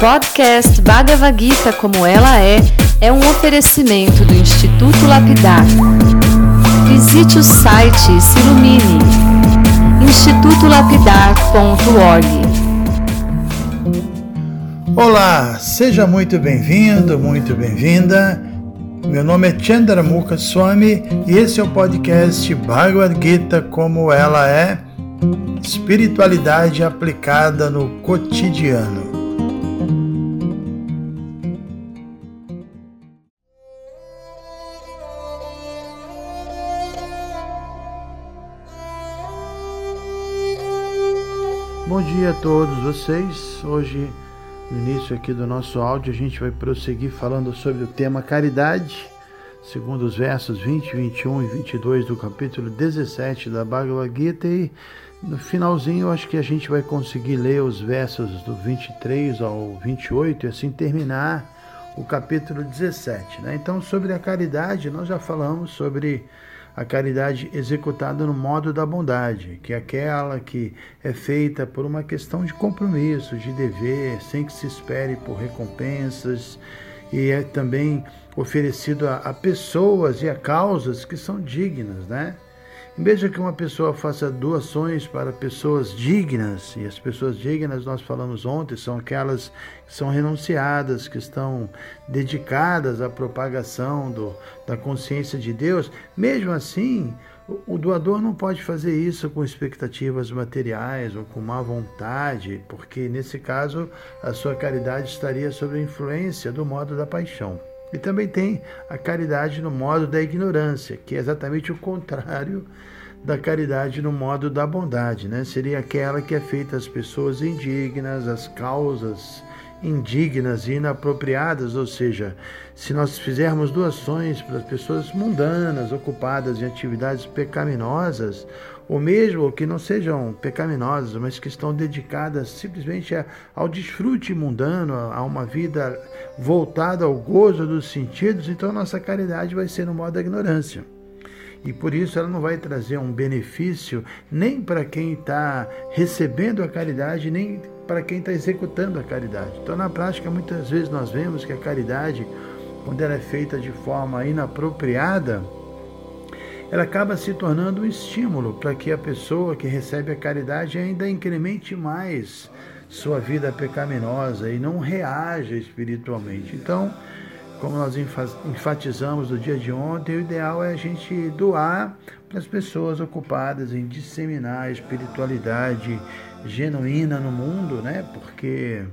podcast Bhagavad Gita como ela é é um oferecimento do Instituto Lapidar. Visite o site e se ilumine. institutolapidar.org Olá, seja muito bem-vindo, muito bem-vinda. Meu nome é Chandramukha Swami e esse é o podcast Bhagavad Gita como ela é, espiritualidade aplicada no cotidiano. Bom dia a todos vocês. Hoje, no início aqui do nosso áudio, a gente vai prosseguir falando sobre o tema caridade, segundo os versos 20, 21 e 22 do capítulo 17 da Bhagavad Gita. E no finalzinho, acho que a gente vai conseguir ler os versos do 23 ao 28 e assim terminar o capítulo 17. Né? Então, sobre a caridade, nós já falamos sobre a caridade executada no modo da bondade, que é aquela que é feita por uma questão de compromisso, de dever, sem que se espere por recompensas, e é também oferecido a, a pessoas e a causas que são dignas, né? Mesmo que uma pessoa faça doações para pessoas dignas, e as pessoas dignas, nós falamos ontem, são aquelas que são renunciadas, que estão dedicadas à propagação do, da consciência de Deus, mesmo assim, o, doador não pode fazer isso com expectativas materiais ou com má vontade, porque nesse caso a sua caridade estaria sob a influência do modo da paixão. E também tem a caridade no modo da ignorância, que é exatamente o contrário da caridade no modo da bondade, né? Seria aquela que é feita às pessoas indignas, às causas indignas e inapropriadas, ou seja, se nós fizermos doações para as pessoas mundanas, ocupadas em atividades pecaminosas, ou mesmo que não sejam pecaminosas, mas que estão dedicadas simplesmente ao desfrute mundano, a uma vida voltada ao gozo dos sentidos, então nossa caridade vai ser no modo da ignorância. E por isso ela não vai trazer um benefício nem para quem está recebendo a caridade, nem para quem está executando a caridade. Então, na prática, muitas vezes nós vemos que a caridade, quando ela é feita de forma inapropriada, ela acaba se tornando um estímulo para que a pessoa que recebe a caridade ainda incremente mais sua vida pecaminosa e não reaja espiritualmente. Então, como nós enfatizamos no dia de ontem, o ideal é a gente doar para as pessoas ocupadas em disseminar a espiritualidade genuína no mundo, né? Porque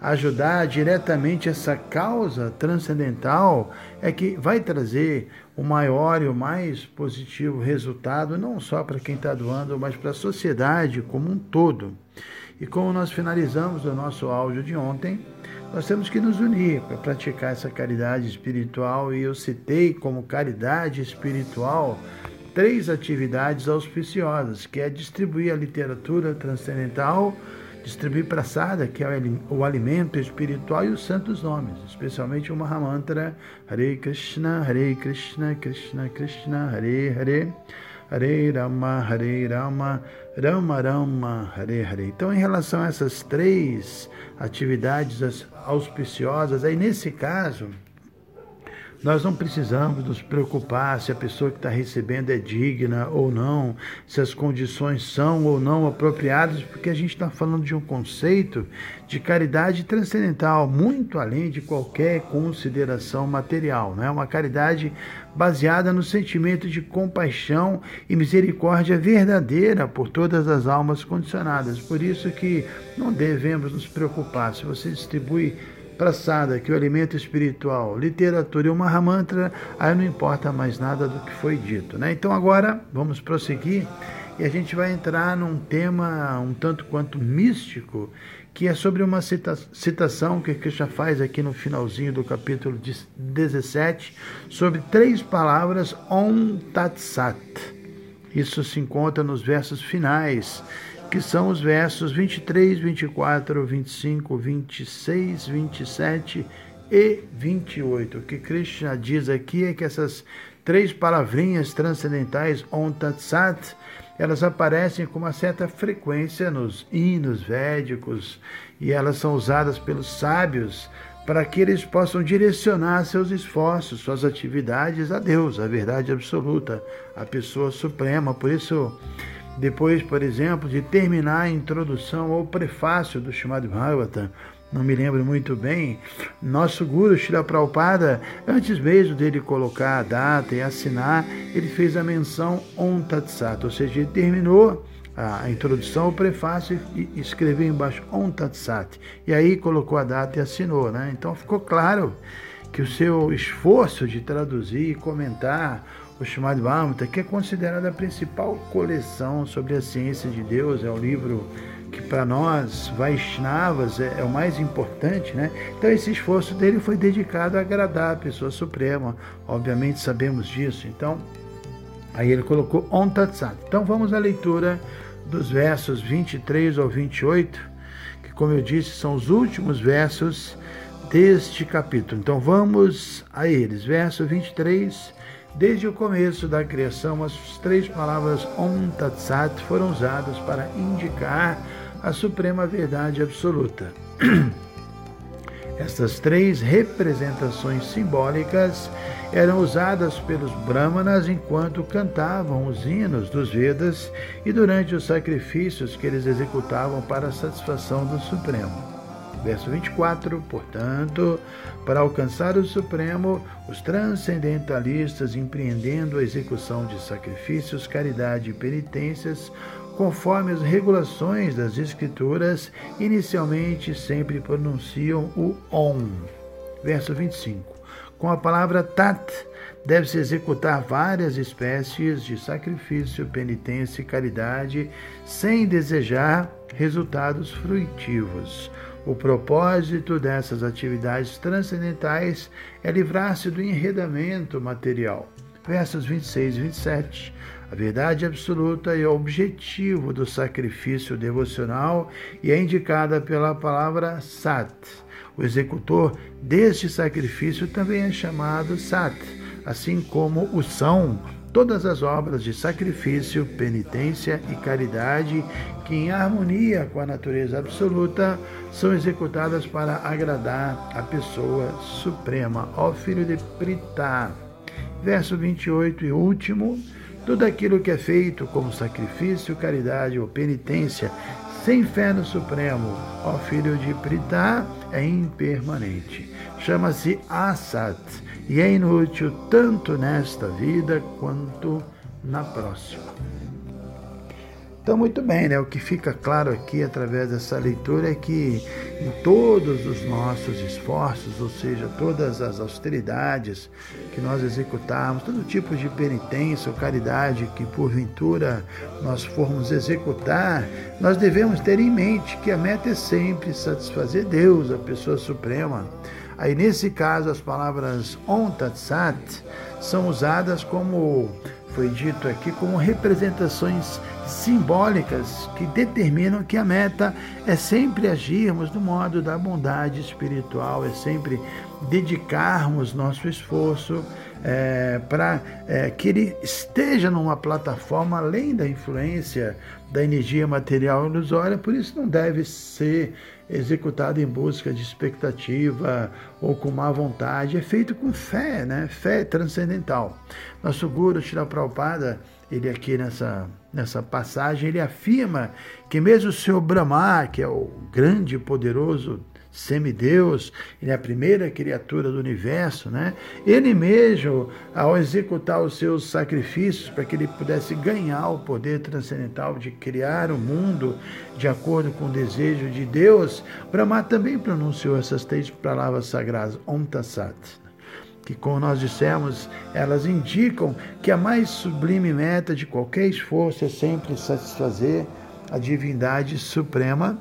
ajudar diretamente essa causa transcendental é que vai trazer o maior e o mais positivo resultado, não só para quem está doando, mas para a sociedade como um todo. E como nós finalizamos o nosso áudio de ontem, nós temos que nos unir para praticar essa caridade espiritual, e eu citei como caridade espiritual três atividades auspiciosas, que é distribuir a literatura transcendental distribuir prasada, que é o alimento espiritual, e os santos nomes, especialmente o Mahamantra Hare Krishna, Hare Krishna, Krishna Krishna, Hare Hare, Hare Rama, Hare Rama, Rama Rama, Hare Hare. Então, em relação a essas três atividades auspiciosas, aí nesse caso, nós não precisamos nos preocupar se a pessoa que está recebendo é digna ou não, se as condições são ou não apropriadas, porque a gente está falando de um conceito de caridade transcendental, muito além de qualquer consideração material. Né? Uma caridade baseada no sentimento de compaixão e misericórdia verdadeira por todas as almas condicionadas. Por isso que não devemos nos preocupar se você distribui praçada, que o alimento espiritual, literatura e o Mahamantra, aí não importa mais nada do que foi dito. Né? Então agora vamos prosseguir e a gente vai entrar num tema um tanto quanto místico, que é sobre uma cita citação que Krishna faz aqui no finalzinho do capítulo 17, sobre três palavras Om Tat Sat. Isso se encontra nos versos finais que são os versos 23, 24, 25, 26, 27 e 28. O que Krishna diz aqui é que essas três palavrinhas transcendentais, Om Tat Sat, elas aparecem com uma certa frequência nos hinos védicos e elas são usadas pelos sábios para que eles possam direcionar seus esforços, suas atividades a Deus, a verdade absoluta, a pessoa suprema. Por isso, depois, por exemplo, de terminar a introdução ou prefácio do Srimad Bhagavatam, não me lembro muito bem, nosso guru Shila Prabhupada, antes mesmo dele colocar a data e assinar, ele fez a menção Om Tat Sat, ou seja, ele terminou a introdução, o prefácio e escreveu embaixo Om Tat Sat. E aí colocou a data e assinou, né? Então ficou claro que o seu esforço de traduzir e comentar o Srimad Bhagavatam, que é considerada a principal coleção sobre a ciência de Deus, é o livro que para nós Vaishnavas é, é, o mais importante, né? Então esse esforço dele foi dedicado a agradar a pessoa suprema, obviamente sabemos disso. Então aí ele colocou On Tatsat. Então vamos à leitura dos versos 23 ao 28, que como eu disse são os últimos versos deste capítulo. Então vamos a eles. Verso 23 Desde o começo da criação, as três palavras Om Tat Sat foram usadas para indicar a suprema verdade absoluta. Estas três representações simbólicas eram usadas pelos Brahmanas enquanto cantavam os hinos dos Vedas e durante os sacrifícios que eles executavam para a satisfação do Supremo. Verso 24: Portanto, para alcançar o Supremo, os transcendentalistas, empreendendo a execução de sacrifícios, caridade e penitências, conforme as regulações das Escrituras, inicialmente sempre pronunciam o Om. Verso 25. Com a palavra Tat, deve-se executar várias espécies de sacrifício, penitência e caridade, sem desejar resultados fruitivos. O propósito dessas atividades transcendentais é livrar-se do enredamento material. Versos 26 e 27. A verdade absoluta é o objetivo do sacrifício devocional e é indicada pela palavra Sat. O executor deste sacrifício também é chamado Sat, assim como o são todas as obras de sacrifício, penitência e caridade que, em harmonia com a natureza absoluta, são executadas para agradar a pessoa suprema, ó filho de Prita. Verso 28 e último: tudo aquilo que é feito como sacrifício, caridade ou penitência, sem fé no Supremo, ó filho de Prita, é impermanente. Chama-se Asat e é inútil tanto nesta vida quanto na próxima. Então, muito bem, né? o que fica claro aqui através dessa leitura é que em todos os nossos esforços, ou seja, todas as austeridades que nós executarmos, todo tipo de penitência ou caridade que porventura nós formos executar, nós devemos ter em mente que a meta é sempre satisfazer Deus, a pessoa suprema Aí, nesse caso, as palavras Om Tat Sat são usadas como foi dito aqui, como representações simbólicas que determinam que a meta é sempre agirmos no modo da bondade espiritual, é sempre dedicarmos nosso esforço é, para é, que ele esteja numa plataforma além da influência da energia material ilusória, por isso não deve ser executado em busca de expectativa ou com má vontade, é feito com fé, né? fé transcendental. Nosso Guru Shila Prabhupada, ele aqui nessa, nessa passagem, ele afirma que mesmo o Senhor Brahma, que é o grande e poderoso semideus, ele é a primeira criatura do universo, né? Ele mesmo, ao executar os seus sacrifícios para que ele pudesse ganhar o poder transcendental de criar o mundo de acordo com o desejo de Deus, Brahma também pronunciou essas três palavras sagradas, Om que, como nós dissemos, elas indicam que a mais sublime meta de qualquer esforço é sempre satisfazer a divindade suprema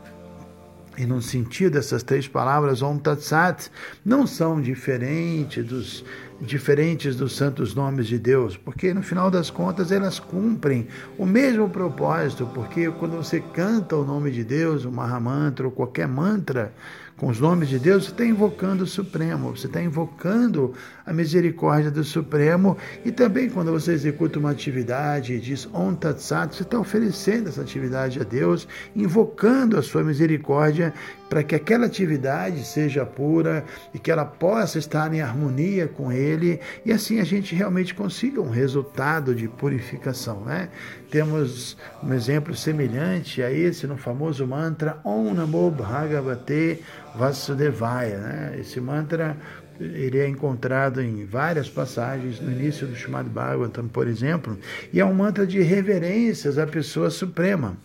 e no sentido, essas três palavras, Om Tat Sat, não são diferentes dos diferentes dos santos nomes de Deus, porque no final das contas elas cumprem o mesmo propósito, porque quando você canta o nome de Deus, o Mahamantra ou qualquer mantra, com os nomes de Deus, você está invocando o Supremo, você está invocando a misericórdia do Supremo e também quando você executa uma atividade e diz Om Tat Sat, você está oferecendo essa atividade a Deus, invocando a sua misericórdia para que aquela atividade seja pura e que ela possa estar em harmonia com Ele e assim a gente realmente consiga um resultado de purificação. Né? Temos um exemplo semelhante a esse no famoso mantra Om Namo Bhagavate Vasudevaya. Né? Esse mantra ele é encontrado em várias passagens no início do Srimad Bhagavatam, por exemplo, e é um mantra de reverências à pessoa suprema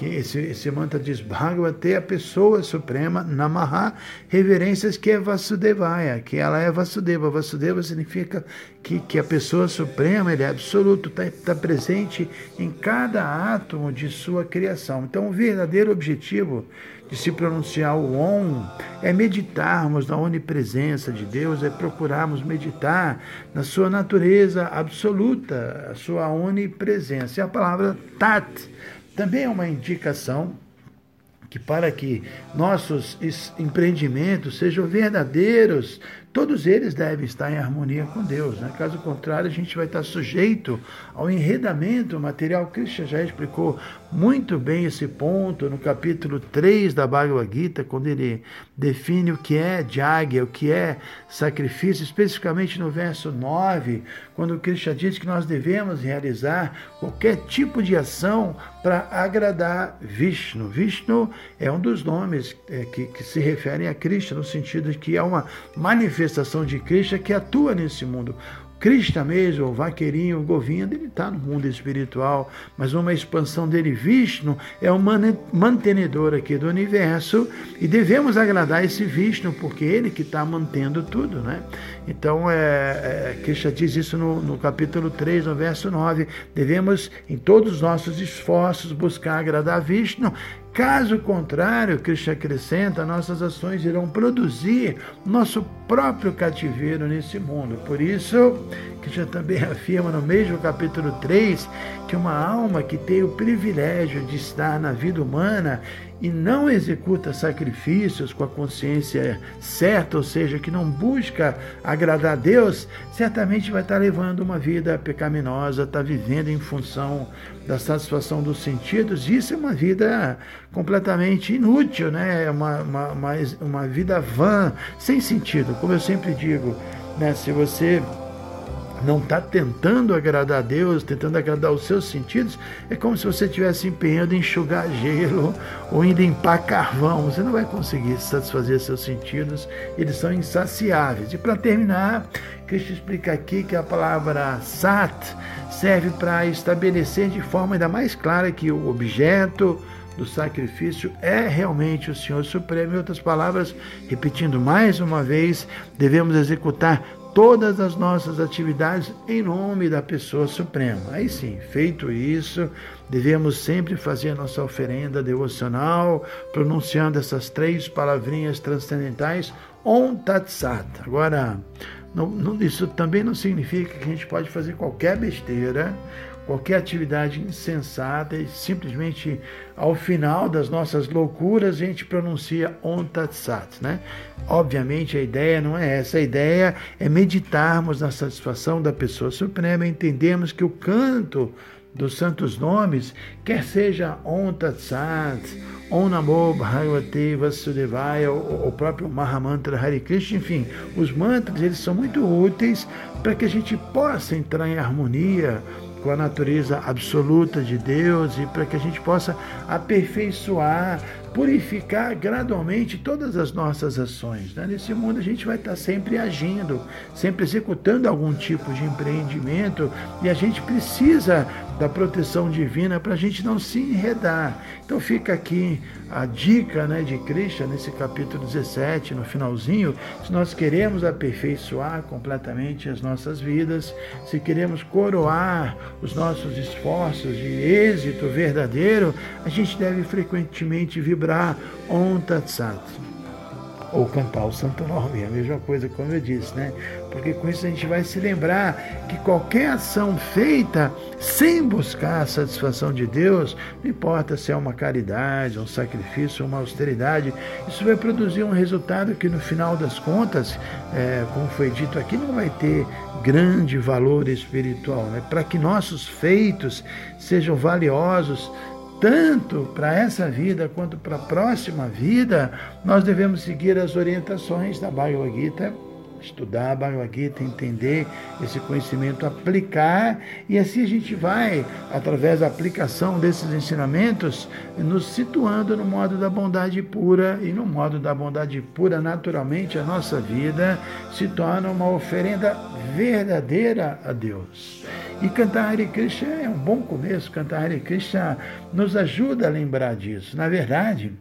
que esse, esse mantra diz Bhagavate, a pessoa suprema, Namaha, reverências que é Vasudevaya, que ela é Vasudeva. Vasudeva significa que, que a pessoa suprema, ele é absoluto, está tá presente em cada átomo de sua criação. Então, o verdadeiro objetivo de se pronunciar o Om é meditarmos na onipresença de Deus, é procurarmos meditar na sua natureza absoluta, a sua onipresença. E a palavra Tat também é uma indicação que para que nossos empreendimentos sejam verdadeiros, todos eles devem estar em harmonia com Deus. Né? Caso contrário, a gente vai estar sujeito ao enredamento material. Krishna já explicou muito bem esse ponto no capítulo 3 da Bhagavad Gita, quando ele define o que é jagya, o que é sacrifício, especificamente no verso 9, quando Krishna diz que nós devemos realizar qualquer tipo de ação para agradar Vishnu. Vishnu é um dos nomes é, que, se referem a Krishna, no sentido de que é uma manifestação de Krishna que atua nesse mundo. Krishna mesmo, o vaqueirinho, o Govinda, ele está no mundo espiritual, mas uma expansão dele, Vishnu, é o mantenedor aqui do universo e devemos agradar esse Vishnu, porque ele que está mantendo tudo, né? Então, é, é, diz isso no, no capítulo 3, no verso 9, devemos, em todos os nossos esforços, buscar agradar Vishnu Caso contrário, Krishna acrescenta, nossas ações irão produzir nosso próprio cativeiro nesse mundo. Por isso, Krishna também afirma no mesmo capítulo 3 que uma alma que tem o privilégio de estar na vida humana e não executa sacrifícios com a consciência certa, ou seja, que não busca agradar a Deus, certamente vai estar levando uma vida pecaminosa, está vivendo em função da satisfação dos sentidos. Isso é uma vida completamente inútil, né? É uma, uma, uma, uma vida vã, sem sentido. Como eu sempre digo, né? se você não está tentando agradar a Deus, tentando agradar os seus sentidos, é como se você estivesse empenhando em enxugar gelo ou em limpar carvão. Você não vai conseguir satisfazer seus sentidos, eles são insaciáveis. E para terminar, Cristo explica aqui que a palavra sat serve para estabelecer de forma ainda mais clara que o objeto do sacrifício é realmente o Senhor Supremo. Em outras palavras, repetindo mais uma vez, devemos executar todas as nossas atividades em nome da pessoa suprema. Aí sim, feito isso, devemos sempre fazer nossa oferenda devocional, pronunciando essas três palavrinhas transcendentais, Om Tat Sat. Agora, não, não, isso também não significa que a gente pode fazer qualquer besteira, qualquer atividade insensata e simplesmente ao final das nossas loucuras a gente pronuncia Om Tat Sat, né? Obviamente a ideia não é essa, a ideia é meditarmos na satisfação da pessoa suprema, entendemos que o canto dos santos nomes, quer seja Om Tat Sat, Om Namo Bhagavate Vasudevaya, o próprio Mahamantra Hare Krishna, enfim, os mantras eles são muito úteis para que a gente possa entrar em harmonia com a natureza absoluta de Deus e para que a gente possa aperfeiçoar, purificar gradualmente todas as nossas ações. Né? Nesse mundo a gente vai estar sempre agindo, sempre executando algum tipo de empreendimento e a gente precisa da proteção divina para a gente não se enredar. Então fica aqui a dica né, de Krishna nesse capítulo 17, no finalzinho, se nós queremos aperfeiçoar completamente as nossas vidas, se queremos coroar os nossos esforços de êxito verdadeiro, a gente deve frequentemente vibrar Om Tat Sat. ou cantar o Santo Nome, a mesma coisa, como eu disse, né? Porque com isso a gente vai se lembrar que qualquer ação feita sem buscar a satisfação de Deus, não importa se é uma caridade, um sacrifício, uma austeridade, isso vai produzir um resultado que no final das contas, é, como foi dito aqui, não vai ter grande valor espiritual, né? Para que nossos feitos sejam valiosos tanto para essa vida quanto para a próxima vida, nós devemos seguir as orientações da Bhagavad Gita, estudar a Bhagavad Gita, entender esse conhecimento, aplicar, e assim a gente vai, através da aplicação desses ensinamentos, nos situando no modo da bondade pura, e no modo da bondade pura, naturalmente, a nossa vida se torna uma oferenda verdadeira a Deus. E cantar Hare Krishna é um bom começo, cantar Hare Krishna nos ajuda a lembrar disso. Na verdade,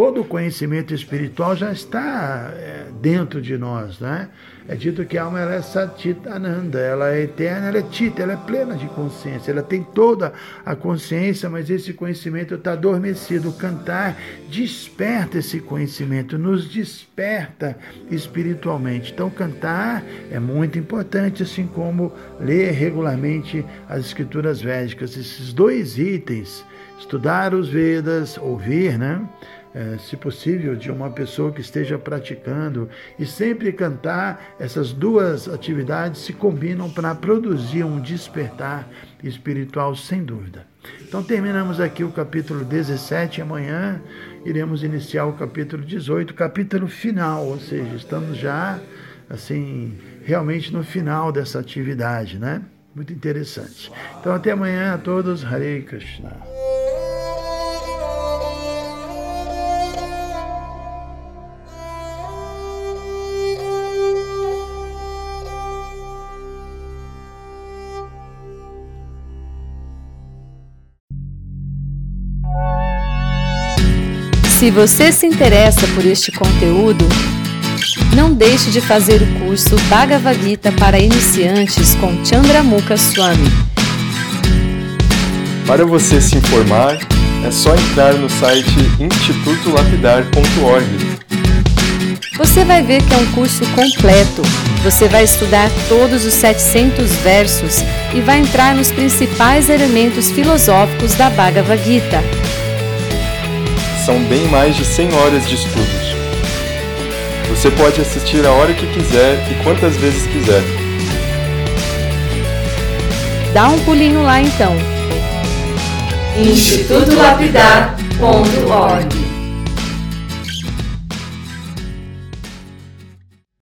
todo o conhecimento espiritual já está é, dentro de nós, né? É dito que a alma ela é satitananda, ela é eterna, ela é tita, ela é plena de consciência, ela tem toda a consciência, mas esse conhecimento está adormecido. Cantar desperta esse conhecimento, nos desperta espiritualmente. Então, cantar é muito importante, assim como ler regularmente as escrituras védicas. Esses dois itens, estudar os Vedas, ouvir, né? É, se possível, de uma pessoa que esteja praticando e sempre cantar, essas duas atividades se combinam para produzir um despertar espiritual, sem dúvida. Então terminamos aqui o capítulo 17. Amanhã iremos iniciar o capítulo 18, capítulo final, ou seja, estamos já assim realmente no final dessa atividade, né? Muito interessante. Então até amanhã a todos. Hare Krishna. Se você se interessa por este conteúdo, não deixe de fazer o curso Bhagavad Gita para iniciantes com Chandramukha Swami. Para você se informar, é só entrar no site institutolapidar.org. Você vai ver que é um curso completo. Você vai estudar todos os 700 versos e vai entrar nos principais elementos filosóficos da Bhagavad Gita são bem mais de 100 horas de estudos. Você pode assistir a hora que quiser e quantas vezes quiser. Dá um pulinho lá então. institutolapidar.org